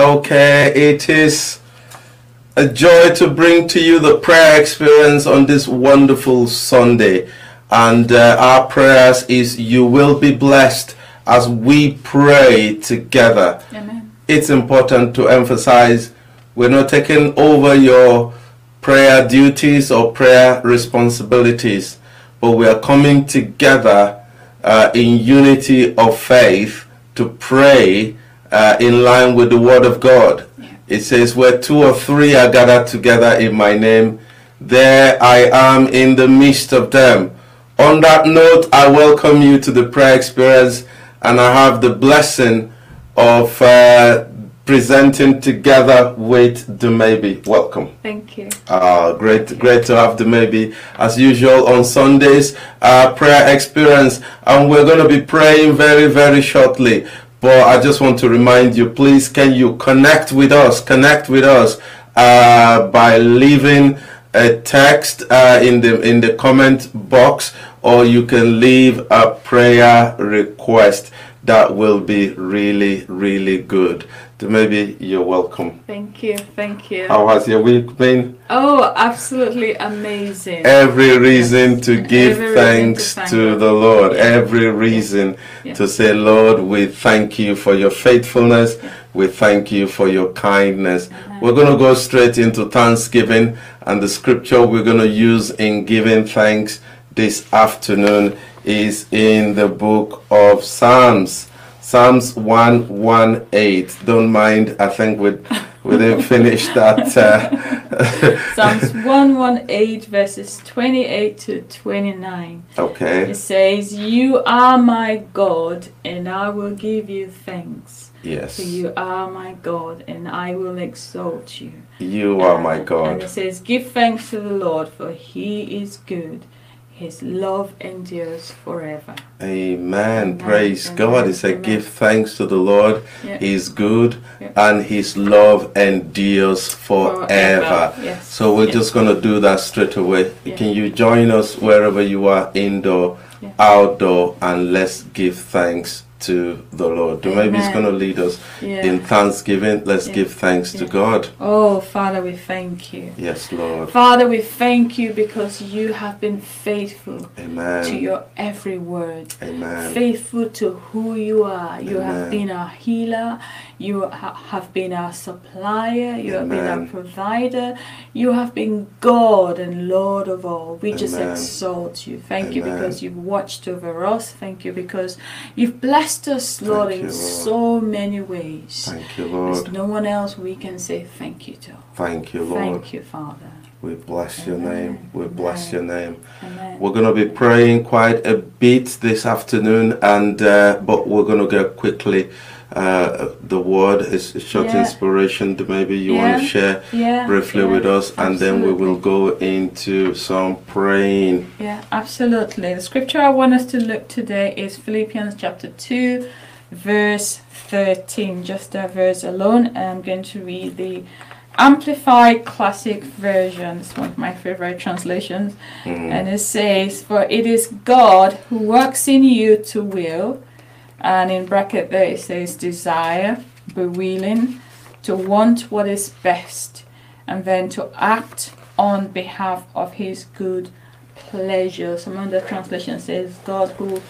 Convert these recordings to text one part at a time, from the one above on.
Okay, it is a joy to bring to you the prayer experience on this wonderful Sunday. And uh, our prayers is you will be blessed as we pray together. Amen. It's important to emphasize we're not taking over your prayer duties or prayer responsibilities, but we are coming together uh, in unity of faith to pray uh, in line with the Word of God. It says, Where two or three are gathered together in my name, there I am in the midst of them. On that note, I welcome you to the prayer experience, and I have the blessing of uh, presenting together with Dumebi. Welcome. Thank you. Uh, great, great to have Dumebi as usual on Sundays. Uh, prayer experience, and we're going to be praying very, very shortly. But I just want to remind you, please, can you connect with us? Connect with us uh, by leaving a text uh, in the in the comment box, or you can leave a prayer request. That will be really, really good. Dumebi you're welcome. Thank you. Thank you. How has your week been? Oh, absolutely amazing. every reason to give Every thanks to thank to the Lord. Yeah. Every reason Yeah. to say, Lord, we thank you for your faithfulness. We thank you for your kindness. We're going to go straight into Thanksgiving, and the scripture we're going to use in giving thanks this afternoon is in the book of Psalms. Psalms 118. Don't mind, I think we we didn't finish that. Uh, Psalms 118, verses 28 to 29. okay. It says, You are my God, and I will give you thanks. Yes. For you are my God, and I will exalt you. You are my God. And God. it says, Give thanks to the Lord, for he is good. His love endures forever. Amen. Amen. Praise Amen. God. He said, Amen. Give thanks to the Lord. Yeah. He is good, Yeah. and His love endures forever. Forever. Yes. So we're Yes. just going to do that straight away. Yeah. Can you join us wherever you are, indoor, outdoor, and let's give thanks to the Lord. Maybe He's going to lead us Yeah. in thanksgiving. Let's Yeah. give thanks to God. Oh, Father, we thank you. Yes, Lord. Father, we thank you because you have been faithful to your every word. Amen. Faithful to who you are. You have been our healer. You ha- have been our supplier. You have been our provider. You have been God and Lord of all. We just exalt you. Thank you because you've watched over us. Thank you because you've blessed us, Lord, Thank in you, Lord. so many ways. Thank you, There's Lord. no one else we can say thank you to. Thank you, Lord. Thank you, Father. We bless your name. We bless your name. Amen. We're going to be praying quite a bit this afternoon, and uh, but we're going to go quickly. Uh, the word is a short Yeah. inspiration. that Maybe you want to share yeah, briefly yeah, with us, and then we will go into some praying. Yeah, absolutely. The scripture I want us to look today is Philippians chapter 2, verse 13. Just that verse alone. I'm going to read the Amplified Classic Version. It's one of my favorite translations. Mm. And it says, For it is God who works in you to will, and in bracket there it says desire, be willing, to want what is best, and then to act on behalf of his good pleasure. Some other translation says God who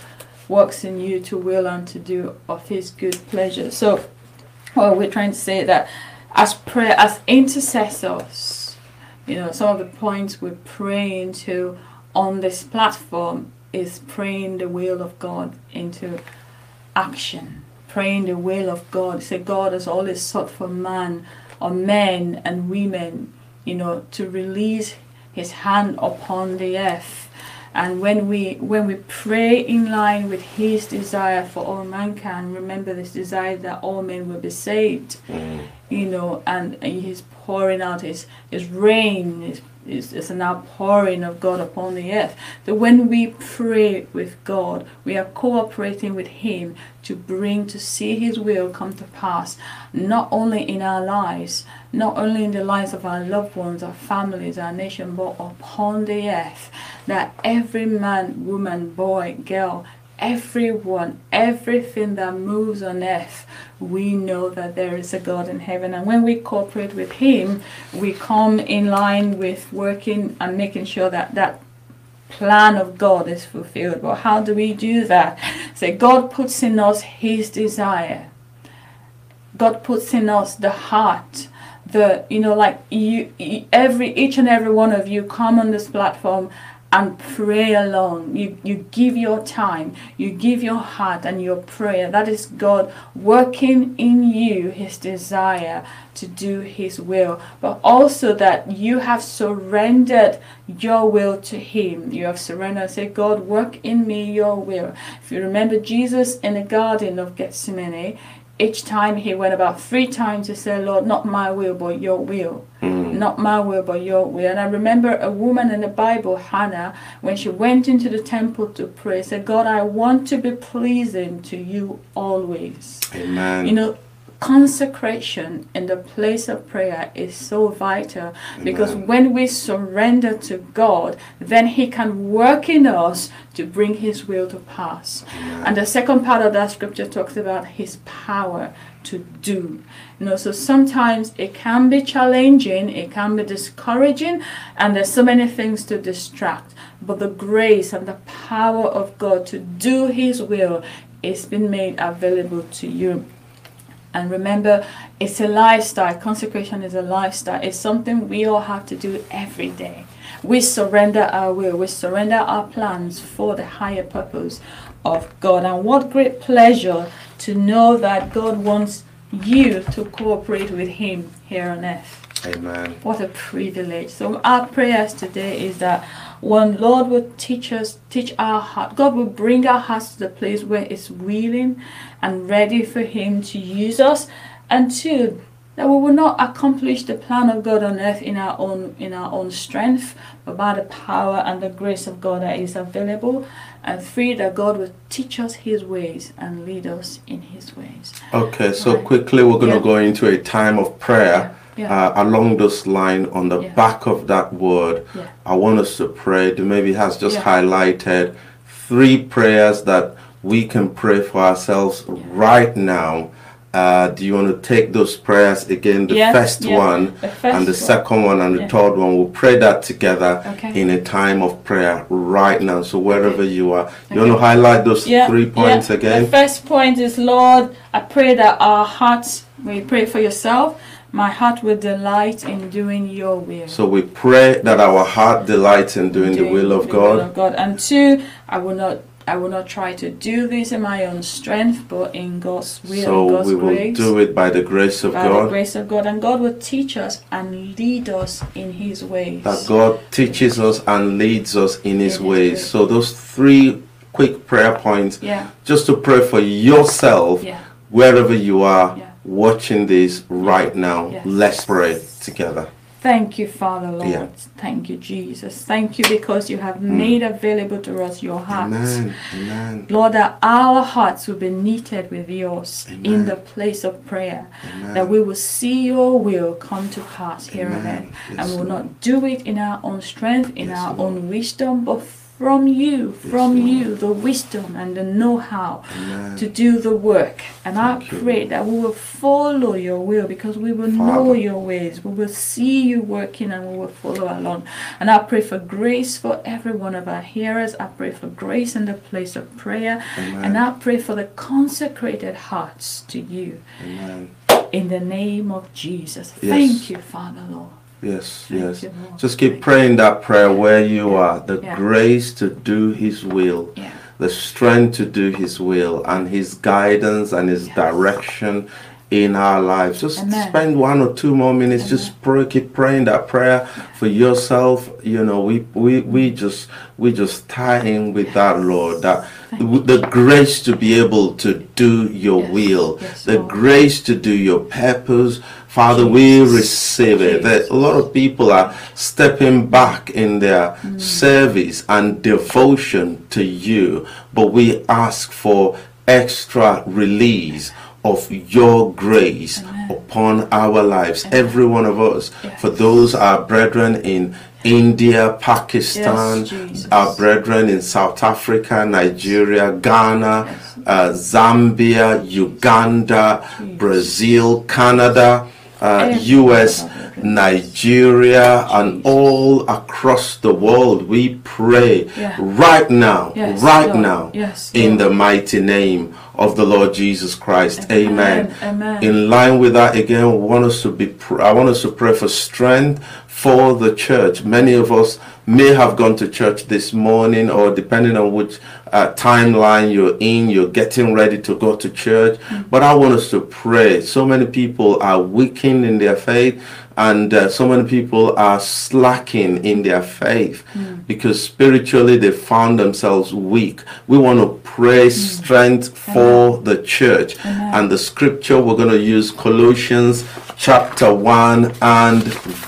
works in you to will and to do of his good pleasure. So well we're trying to say that as prayer as intercessors, you know, some of the points we're praying to on this platform is praying the will of God into action. Praying the will of God. Say God has always sought for man or men and women, you know, to release his hand upon the earth. And when we when we pray in line with his desire for all mankind, remember this desire that all men will be saved Mm. you know, and, he's pouring out his, his rain, his, his, it's an outpouring of God upon the earth. That when we pray with God, we are cooperating with him to bring, to see his will come to pass, not only in our lives, not only in the lives of our loved ones, our families, our nation, but upon the earth, that every man, woman, boy, girl, everyone, everything that moves on earth, we know that there is a God in heaven. And when we cooperate with Him, we come in line with working and making sure that that plan of God is fulfilled. But how do we do that? Say, God puts in us His desire. God puts in us the heart the you know like you every each and every one of you come on this platform and pray along. You, you give your time, you give your heart and your prayer. That is God working in you His desire to do His will, but also that you have surrendered your will to Him. You have surrendered, say, God, work in me your will. If you remember Jesus in the Garden of Gethsemane, each time he went about three times to say, Lord, not my will, but your will. Mm. Not my will, but your will. And I remember a woman in the Bible, Hannah, when she went into the temple to pray, said, God, I want to be pleasing to you always. Amen. You know, consecration in the place of prayer is so vital because when we surrender to God, then He can work in us to bring His will to pass. And the second part of that scripture talks about His power to do. You know, so sometimes it can be challenging, it can be discouraging, and there's so many things to distract. But the grace and the power of God to do His will is been made available to you. And remember, it's a lifestyle. Consecration is a lifestyle. It's something we all have to do every day. We surrender our will, we surrender our plans for the higher purpose of God. And what great pleasure to know that God wants you to cooperate with Him here on earth. Amen. What a privilege. So our prayers today is that one Lord will teach us, teach our heart. God will bring our hearts to the place where it's willing and ready for Him to use us. And two, that we will not accomplish the plan of God on earth in our own in our own strength, but by the power and the grace of God that is available. And three, that God will teach us His ways and lead us in His ways. Okay, so Right. quickly we're going to go into a time of prayer. Yeah. Uh, along this line, on the Yeah. back of that word, Yeah. I want us to pray. Dumebi has just Yeah. highlighted three prayers that we can pray for ourselves right now. Uh, do you want to take those prayers again? The Yeah, first yeah. one The first and the second one and the third one. We'll pray that together Okay. in a time of prayer right now. So wherever you are, you Okay. want to highlight those three points yeah. again? The first point is, Lord, I pray that our hearts, we pray for yourself, my heart will delight in doing your will. So we pray that our heart delights in doing the will of the God. will of God. And two, I will not I will not try to do this in my own strength, but in God's will So God's we will grace. do it by the grace of by the God. grace of God. And God will teach us and lead us in his ways. That God teaches us and leads us in His His ways. ways. So those three quick prayer points, Yeah. just to pray for yourself, Yeah. wherever you are Yeah. watching this right now. Yes. Let's pray together. Thank you, Father Lord. Yeah. Thank you, Jesus. Thank you because you have mm. made available to us your hearts. Amen. Amen. Lord, that our hearts will be knitted with yours in the place of prayer. Amen. That we will see your will come to pass here Amen. earth. Yes, and we will Lord. not do it in our own strength, in Yes, our Lord. own wisdom, but from you, from Lord. you, the wisdom and the know how to do the work. And Thank I pray Lord. that we will follow your will because we will know your ways. We will see you working and we will follow along. And I pray for grace for every one of our hearers. I pray for grace in the place of prayer. Amen. And I pray for the consecrated hearts to you Amen. in the name of Jesus. Yes. Thank you, Father Lord. Yes, Thank yes. you, Just keep praying that prayer where you are. The Yeah. grace to do His will. Yeah. the strength to do His will and His guidance and His Yes. direction in our lives. Just Amen. spend one or two more minutes. Just pray, keep praying that prayer for yourself. You know, we we we just we just tie in with that Lord that Thank the grace to be able to do Your Yes. will, Yes, the Lord. grace to do Your purpose. Father, we receive it. That a lot of people are stepping back in their service and devotion to you, but we ask for extra release of your grace Amen. upon our lives, every one of us. Yes. For those our brethren in India, Pakistan, Yes, our brethren in South Africa, Nigeria, Ghana, Yes. uh, Zambia, Uganda, Brazil, Canada, uh, US. Nigeria, and all across the world. We pray Yeah. right now, Yes, right Lord. now, Yes, in Lord. the mighty name of the Lord Jesus Christ. Amen. Amen. In line with that, again, we want us to be. I want us to pray for strength for the church. Many of us may have gone to church this morning, or depending on which uh, timeline you're in, you're getting ready to go to church. But I want us to pray. So many people are weakened in their faith, and uh, so many people are slacking in their faith because spiritually they found themselves weak. We want to pray strength for the church. And the scripture we're going to use Colossians chapter 1 and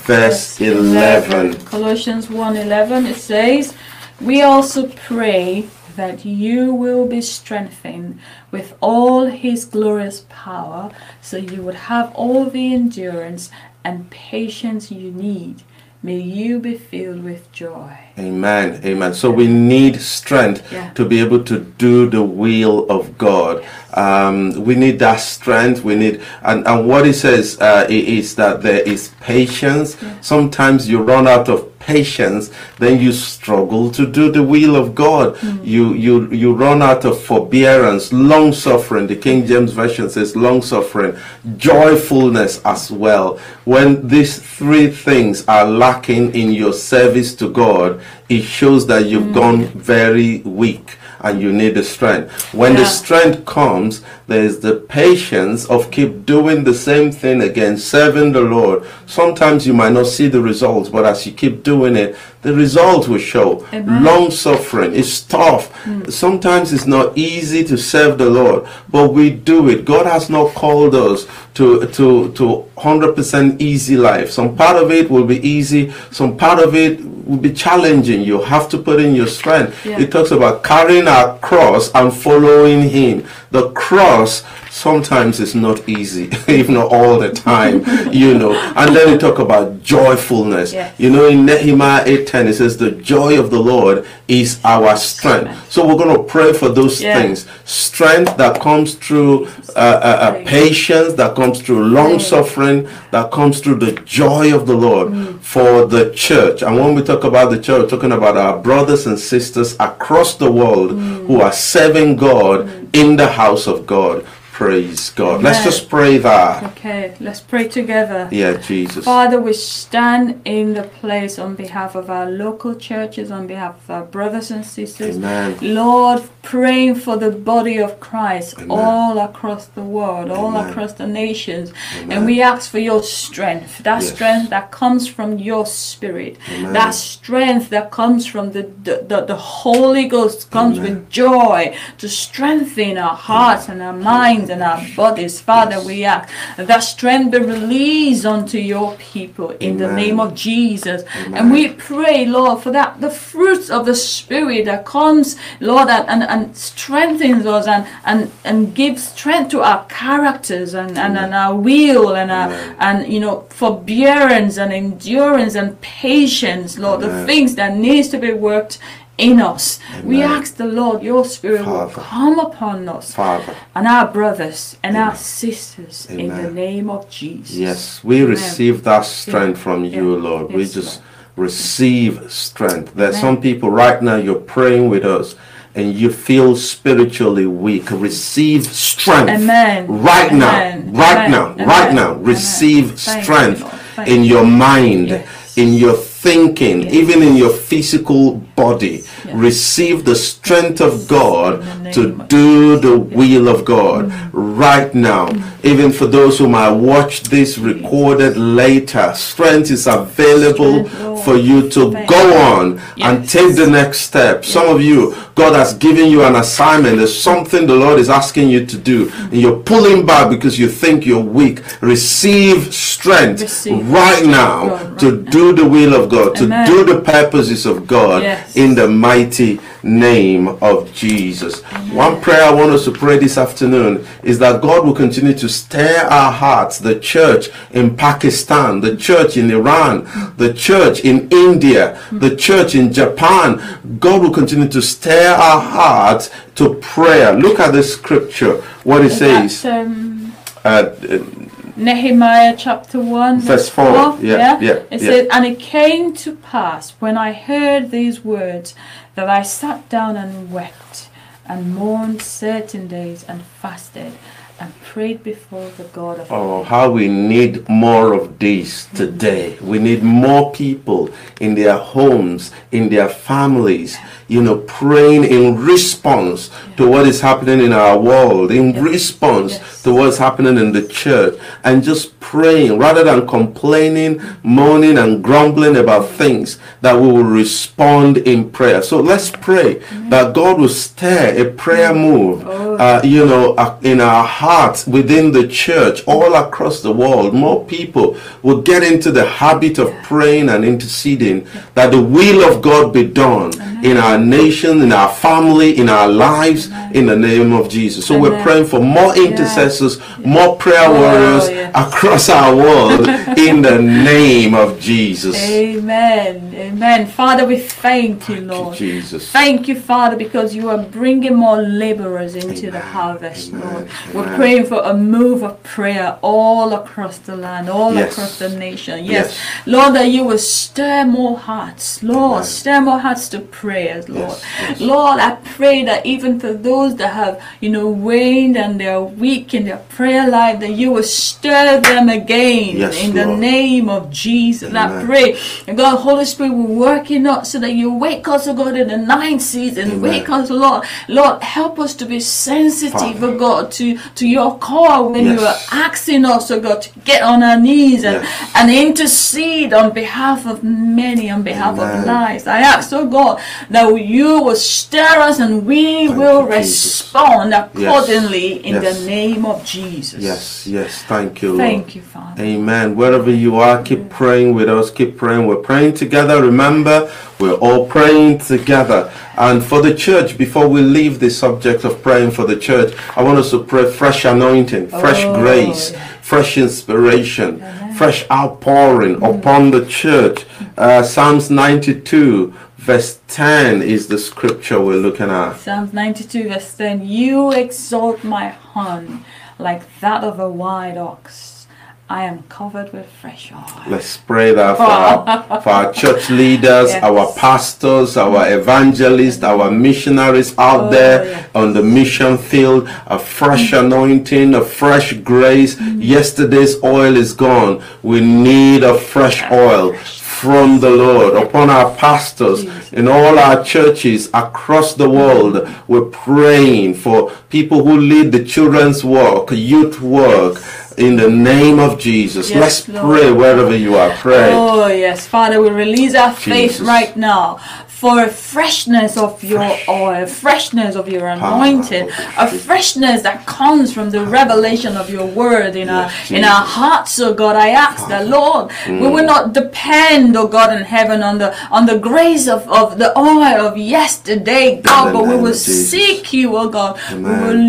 verse 11. Colossians 1:11 it says, "We also pray that you will be strengthened with all his glorious power, so you would have all the endurance and patience you need. May you be filled with joy." Amen. Amen. So we need strength Yeah. to be able to do the will of God. Um, we need that strength. We need, and, and what he says uh, is that there is patience. Sometimes you run out of patience, then you struggle to do the will of God. Mm. You you you run out of forbearance, long suffering. The King James Version says long suffering, joyfulness as well. When these three things are lacking in your service to God, it shows that you've mm. gone very weak and you need the strength. When the strength comes, there's the patience of keep doing the same thing again, serving the Lord. Sometimes you might not see the results, but as you keep doing it, the result will show. Amen. Long suffering It's tough. Mm. Sometimes it's not easy to serve the Lord, but we do it. God has not called us to to to 100% easy life. Some part of it will be easy, some part of it will be challenging. You have to put in your strength. Yeah. It talks about carrying our cross and following him. The cross sometimes is not easy, if not all the time, you know. And then we talk about joyfulness. Yes. You know, in Nehemiah 8:10 it says, "The joy of the Lord is our strength." So we're going to pray for those Yeah. things: strength that comes through uh, uh, uh, patience, that comes through long suffering, that comes through the joy of the Lord for the church. And when we talk about the church, we're talking about our brothers and sisters across the world who are serving God in the house of God. Praise God. Let's just pray that. Okay, let's pray together. Yeah, Jesus. Father, we stand in the place on behalf of our local churches, on behalf of our brothers and sisters. Amen. Lord, praying for the body of Christ Amen. all across the world, all across the nations. Amen. And we ask for your strength, that Yes. strength that comes from your spirit, Amen. that strength that comes from the, the, the, Holy Ghost, comes Amen. with joy to strengthen our hearts and our minds and our bodies. Father, Yes. we ask that strength be released unto your people in the name of Jesus. Amen. And we pray, Lord, for that the fruits of the Spirit that comes, Lord, and, and, and strengthens us and, and, and gives strength to our characters and, and, and our will and our Amen. and you know forbearance and endurance and patience, Lord, the things that needs to be worked in us. We ask the Lord, your spirit will come upon us Father. and our brothers and our sisters in the name of Jesus. Yes, we Amen. receive that strength from you. Lord. we just Lord. receive strength. There's Amen. some people right now, you're praying with us and you feel spiritually weak. Receive strength. Amen. Right Amen. now, right Amen. now, Amen. right now. Receive you, strength. Thank in your mind, Yes. in your thinking, Yes. even in your physical body. Yes. Receive the strength of God to do the will of God right now. Even for those who might watch this recorded later, strength is available Strength, for you to go on and take the next step. Some of you, God has given you an assignment. There's something the Lord is asking you to do, and you're pulling back because you think you're weak. Receive strength Receive right strength, now God, to right do the will of God, to do the purposes of God Yes. In the mighty name of Jesus. One prayer I want us to pray this afternoon is that God will continue to stir our hearts, the church in Pakistan, the church in Iran, the church in India, the church in Japan. God will continue to stir our hearts to prayer. Look at the scripture, what it says. um, Uh, Nehemiah chapter 1, Verse four. Yeah, yeah, It yeah. says, And it came to pass when I heard these words that I sat down and wept and mourned certain days and fasted and prayed before the God of Oh, how we need more of this today. We need more people in their homes, in their families, you know, praying in response to what is happening in our world, in response Yes. to what's happening in the church, and just praying rather than complaining, moaning, and grumbling about things that we will respond in prayer. So let's pray that God will stir a prayer move, oh, uh, you know, uh, in our hearts within the church all across the world. More people will get into the habit of praying and interceding that the will of God be done in our nation, in our family, in our lives, in the name of Jesus. So we're praying for more intercessors, more prayer Oh, warriors across our world in the name of Jesus. Amen. Amen. Father, we thank you, Thank you, Lord. Jesus. Thank you, Father, because you are bringing more laborers into the harvest, Amen. Lord. We're praying for a move of prayer all across the land, all Yes. across the nation. Yes. Yes. Lord, that you will stir more hearts, Lord. Amen. Stir more hearts to prayers, Lord. Yes, yes. Lord, I pray that even for those that have, you know, waned and they're weak in their prayer life, that you will stir them again Yes, in the name of Jesus. I pray, and God, Holy Spirit, will work in us so that you wake us, oh God, in the ninth season. Amen. Wake us, Lord. Lord, help us to be sensitive, Father. oh God, to, to your call when you are asking us, oh God, to get on our knees and, and intercede on behalf of many, on behalf Amen. of lives. I ask, oh God, that you will stir us and we Thank will you, Jesus. respond accordingly in Yes. the name of Jesus. Yes, yes. Thank you, Lord. Thank you, Father. Amen. Wherever you are, keep praying with us. Keep praying. We're praying together. Remember, we're all praying together. And for the church, before we leave the subject of praying for the church, I want us to pray fresh anointing, fresh Oh, grace, yeah. fresh inspiration, fresh outpouring upon the church. Uh, Psalms 92, verse 10 is the scripture we're looking at. Psalms 92 verse 10 You exalt my horn like that of a wild ox. I am covered with fresh oil. Let's pray that for our, for our church leaders, Yes. our pastors, our evangelists, our missionaries out Oh, there yes. on the mission field. A fresh anointing, a fresh grace. Mm. Yesterday's oil is gone. We need a fresh oil from the Lord upon our pastors in all our churches across the world. We're praying for people who lead the children's work, youth work. In the name of Jesus, Yes, let's Lord. pray wherever you are. Pray. Oh, yes, Father, we release our faith right now for a freshness of your oil, freshness of your anointing, a freshness that comes from the revelation of your word in our Yes, in our hearts, oh God. I ask that Lord, we will not depend, oh God in heaven, on the on the grace of, of the oil of yesterday, God, the but we will Jesus. seek you, oh God. We will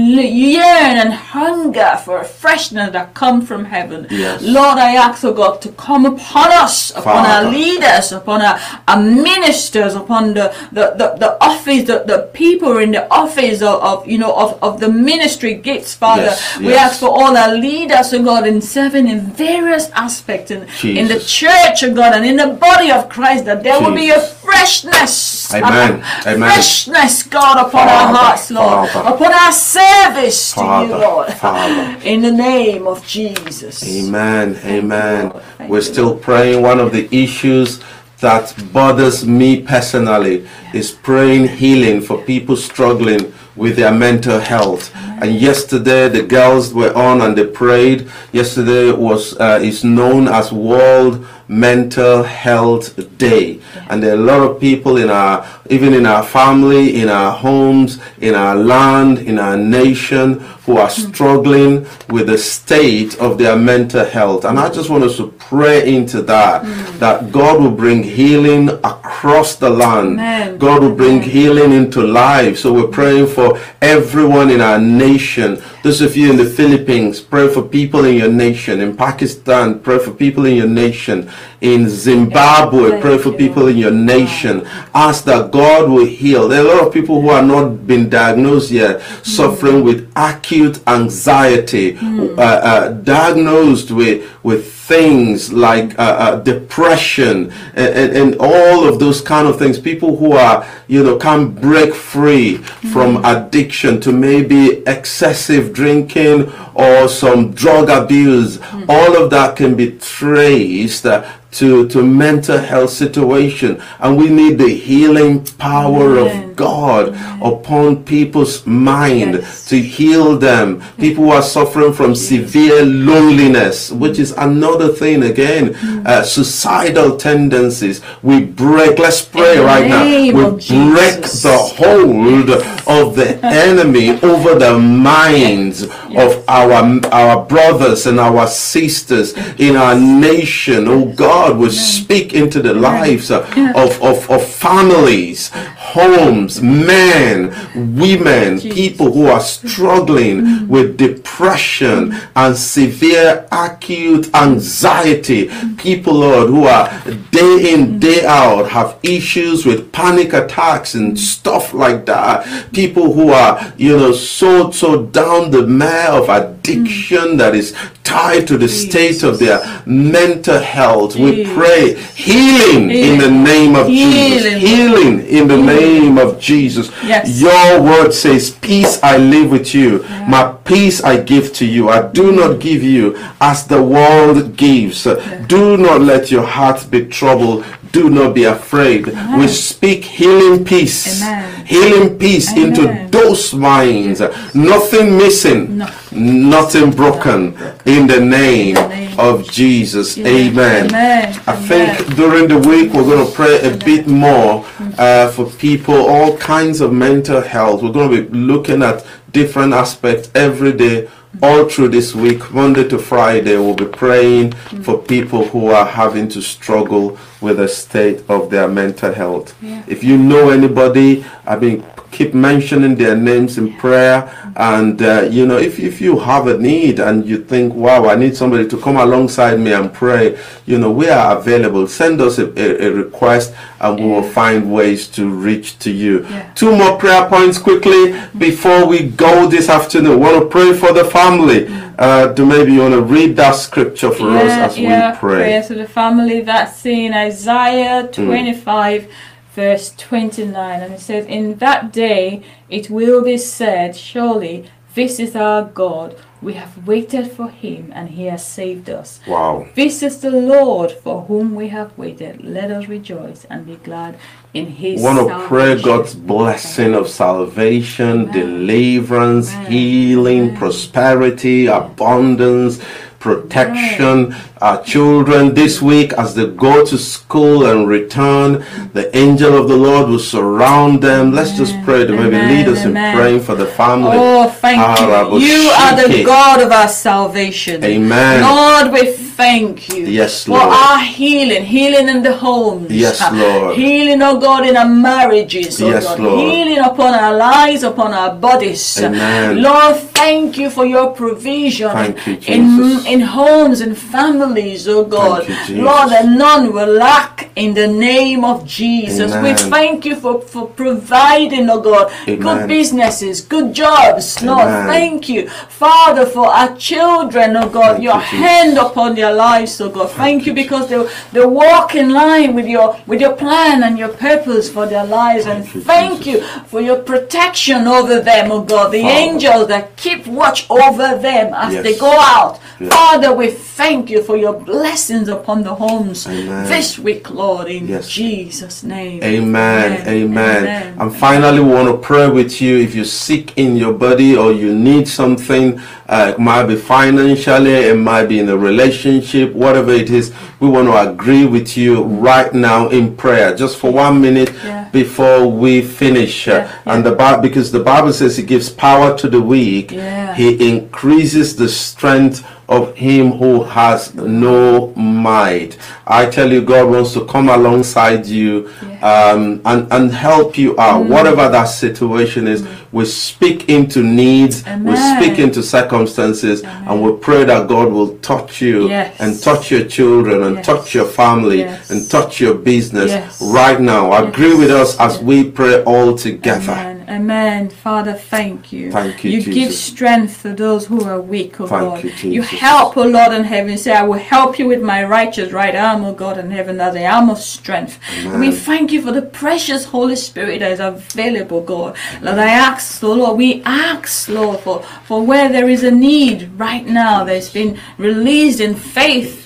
yearn and hunger for a freshness that comes from heaven. Yes. Lord, I ask, oh God, to come upon us, upon our leaders, upon our, our ministers, upon the, the, the, the office, the, the people in the office of, of you know of, of the ministry gifts, Father. Yes, we yes. ask for all our leaders, oh God, in serving in various aspects in, in the church, oh God, and in the body of Christ, that there will be a freshness. Amen. Amen. Freshness, God, upon our hearts, Lord. Father. Upon our service to you, Lord. Father. In the name of Jesus. Amen. Amen. We're still praying. One of the issues that bothers me personally is praying healing for people struggling with their mental health. And yesterday the girls were on and they prayed. Yesterday was uh, is known as World Mental Health Day, and there are a lot of people in our even in our family, in our homes, in our land, in our nation, who are hmm. struggling with the state of their mental health. And I just want us to pray into that, hmm. that God will bring healing across the land. Amen. God will bring Amen. healing into life. So we're praying for everyone in our nation. Those of you in the Philippines, pray for people in your nation. In Pakistan, pray for people in your nation. In Zimbabwe, pray for people in your nation. Ask that God will heal. There are a lot of people who are not been diagnosed yet, suffering with acute anxiety, uh, uh, diagnosed with with things like uh, uh, depression and, and, and all of those kind of things people who are you know can't break free from addiction to maybe excessive drinking or some drug abuse. All of that can be traced uh, to, to mental health situation. And we need the healing power of God upon people's mind Yes. to heal them. People who are suffering from severe loneliness, which is another thing again, uh, suicidal tendencies. We break, let's pray right now. We break the hold of the enemy over the minds of our, our brothers and our sisters in our nation. Oh God, we speak into the lives of, of, of families, homes, men, women, Jesus. people who are struggling mm. with depression and severe acute anxiety. Mm. People, Lord, who are day in, mm. day out, have issues with panic attacks and stuff like that. People who are, you know, so, so down the mare of addiction that is tied to the mm. state of their mental health. We mm. pray healing in the mm. name of Jesus. Healing. In the name of Jesus. Yes. Your word says, Peace I live with you, my peace I give to you. I do not give you as the world gives. Do not let your heart be troubled. Do not be afraid. We speak healing peace. Amen. Healing peace into those minds. Nothing missing, Nothing. nothing broken. In the name In the name of Jesus. Amen. Amen. I think during the week we're going to pray a bit more uh, for people, all kinds of mental health. We're going to be looking at different aspects every day, all through this week, Monday to Friday. We'll be praying for people who are having to struggle with the state of their mental health. Yeah. If you know anybody, I mean, keep mentioning their names in prayer. And, uh, you know, if, if you have a need and you think, wow, I need somebody to come alongside me and pray, you know, we are available. Send us a, a, a request and we will find ways to reach to you. Yeah. Two more prayer points quickly before we go this afternoon. We want to pray for the family. Uh, Dumebi you want to read that scripture for us as we pray. Prayer to the family that's in Isaiah 25, verse 29. And it says, In that day it will be said, Surely this is our God. We have waited for him, and he has saved us. Wow. This is the Lord for whom we have waited. Let us rejoice and be glad in his want to pray. God's blessing of salvation, Amen. deliverance, Amen. healing, Amen. prosperity, abundance, protection. Our children this week, as they go to school and return, the angel of the Lord will surround them. Let's just pray to maybe lead us in praying for the family. Oh, thank you. You are the God of our salvation. Amen. Lord, we thank you. Yes, For our healing, healing in the homes. Yes, Uh, Lord. Healing, oh God, in our marriages. Oh Yes, God. Lord. Healing upon our lives, upon our bodies. Amen. Lord, thank you for your provision you, in, in homes and families, oh God. You. Lord, that none will lack in the name of Jesus. We thank you for, for providing, oh God, Amen. good businesses, good jobs. Lord, Amen. thank you, Father, for our children, oh God, Thank your you, hand upon their lives, oh God. Thank, you because they, they walk in line with your with your plan and your purpose for their lives. and Thank you, thank Jesus. you for your protection over them, oh God. The angels that keep watch over them as Yes. they go out. Yes. Father, we thank you for your blessings upon the homes Amen. this week, Lord, in Yes. Jesus' name. Amen. Amen. Amen. And finally, we want to pray with you. If you're sick in your body or you need something, Uh, it might be financially, it might be in a relationship, whatever it is. We want to agree with you right now in prayer, just for one minute Yeah. before we finish. Yeah, And the Bible, because the Bible says He gives power to the weak. He increases the strength of him who has no might. I tell you, God wants to come alongside you um, and, and help you out, Mm. whatever that situation is. We speak into needs, we speak into circumstances, and we pray that God will touch you Yes. and touch your children and Yes. touch your family Yes. and touch your business right now. Agree with us as we pray all together. Amen. Amen. Father, thank you. Thank you, You give strength to those who are weak, O Thank God. you, You help, O Lord in heaven. Say, I will help you with my righteous right arm, O God in heaven, as the arm of strength. Amen. We thank you for the precious Holy Spirit that is available, God. Lord, I ask, oh Lord, we ask, Lord, for, for where there is a need right now that's been released in faith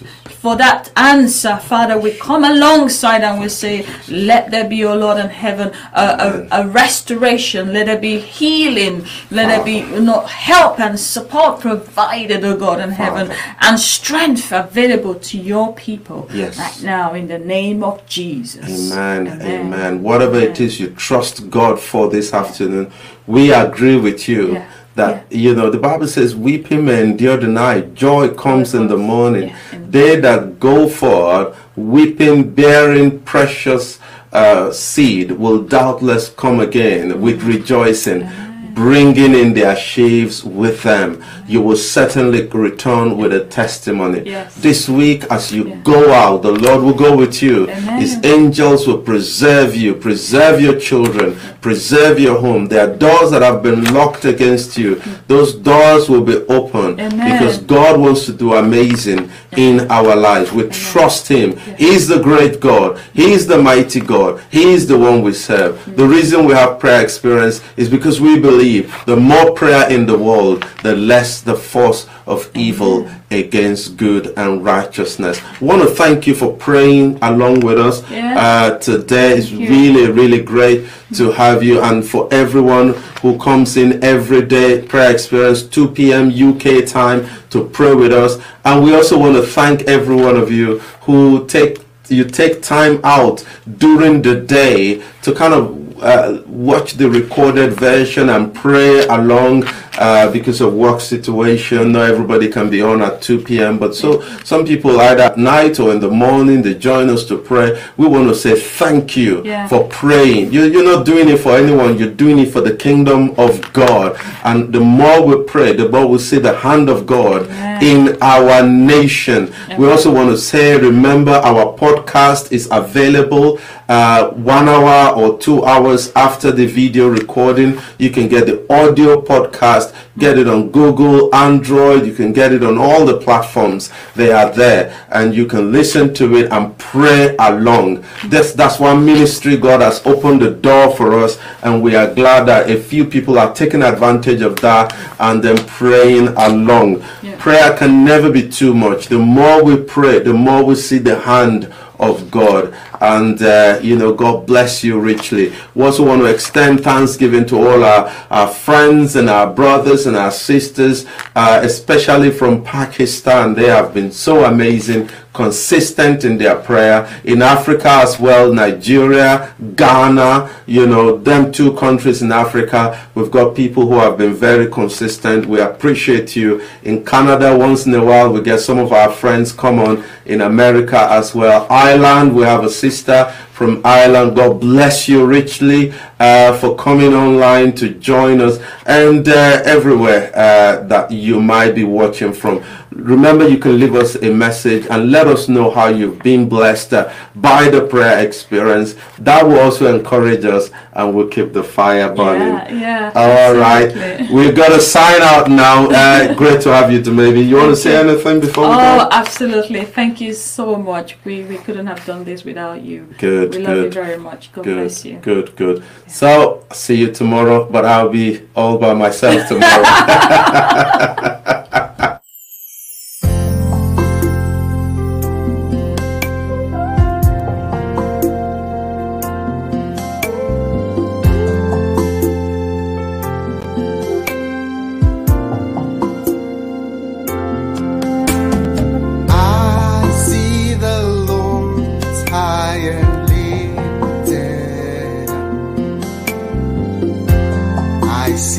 for that answer, Father, we come alongside and we say, Let there be, O Lord in heaven, a, a, a restoration. Let there be healing. Let there be you know, help and support provided, O God in heaven, and strength available to your people Yes. right now in the name of Jesus. Amen. Amen. Whatever it is you trust God for this afternoon, we agree with you Yeah. that you know the Bible says weeping may endure the night, joy comes in the morning. Yeah. They that go forward weeping, bearing precious uh, seed will doubtless come again with rejoicing. Bringing in their sheaves with them, you will certainly return with a testimony. Yes. This week, as you Yeah. go out, the Lord will go with you. Amen. His angels will preserve you, preserve your children, preserve your home. There are doors that have been locked against you. Those doors will be open Amen. because God wants to do amazing in our lives. We trust Him. He is the great God. He is the mighty God. He is the one we serve. The reason we have prayer experience is because we believe the more prayer in the world, the less the force of evil against good and righteousness. I want to thank you for praying along with us Yeah. uh, today. It's really, really great to have you, and for everyone who comes in every day, prayer experience, 2 p.m. UK time to pray with us. And we also want to thank every one of you who take you take time out during the day to kind of uh, watch the recorded version and pray along uh, because of work situation. Not everybody can be on at 2 p.m. But so some people either at night or in the morning they join us to pray. We want to say thank you Yeah. for praying. You, you're not doing it for anyone. You're doing it for the kingdom of God. And the more we pray, the more we see the hand of God Amen. in our nation. We also want to say, remember, our podcast is available uh, one hour or two hours after the video recording. You can get the audio podcast, get it on Google, Android. You can get it on all the platforms. They are there, and you can listen to it and pray along. That's that's one ministry God has opened the door for us, and we are glad that a few people are taking advantage of that and then praying along. Yeah. Prayer can never be too much. The more we pray, the more we see the hand of God. And, uh, you know, God bless you richly. We also want to extend thanksgiving to all our, our friends and our brothers and our sisters, uh, especially from Pakistan. They have been so amazing, consistent in their prayer. In Africa as well, Nigeria, Ghana, you know, them two countries in Africa, we've got people who have been very consistent. We appreciate you. In Canada, once in a while, we get some of our friends come on in America as well. Ireland, we have a você está from Ireland. God bless you richly uh, for coming online to join us and uh, everywhere uh, that you might be watching from. Remember, you can leave us a message and let us know how you've been blessed uh, by the prayer experience. That will also encourage us and we'll keep the fire burning. Yeah, yeah. All right, we've got to sign out now. Uh, great to have you, Dumebi You want to say anything before we Oh, absolutely. Thank you so much. We, we couldn't have done this without you. Good, we love you very much. God Good, bless you. good, good. So, see you tomorrow, but I'll be all by myself tomorrow.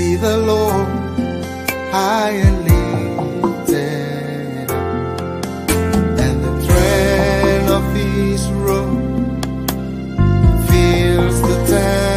see the Lord high and lifted and the train of His robe fills the town.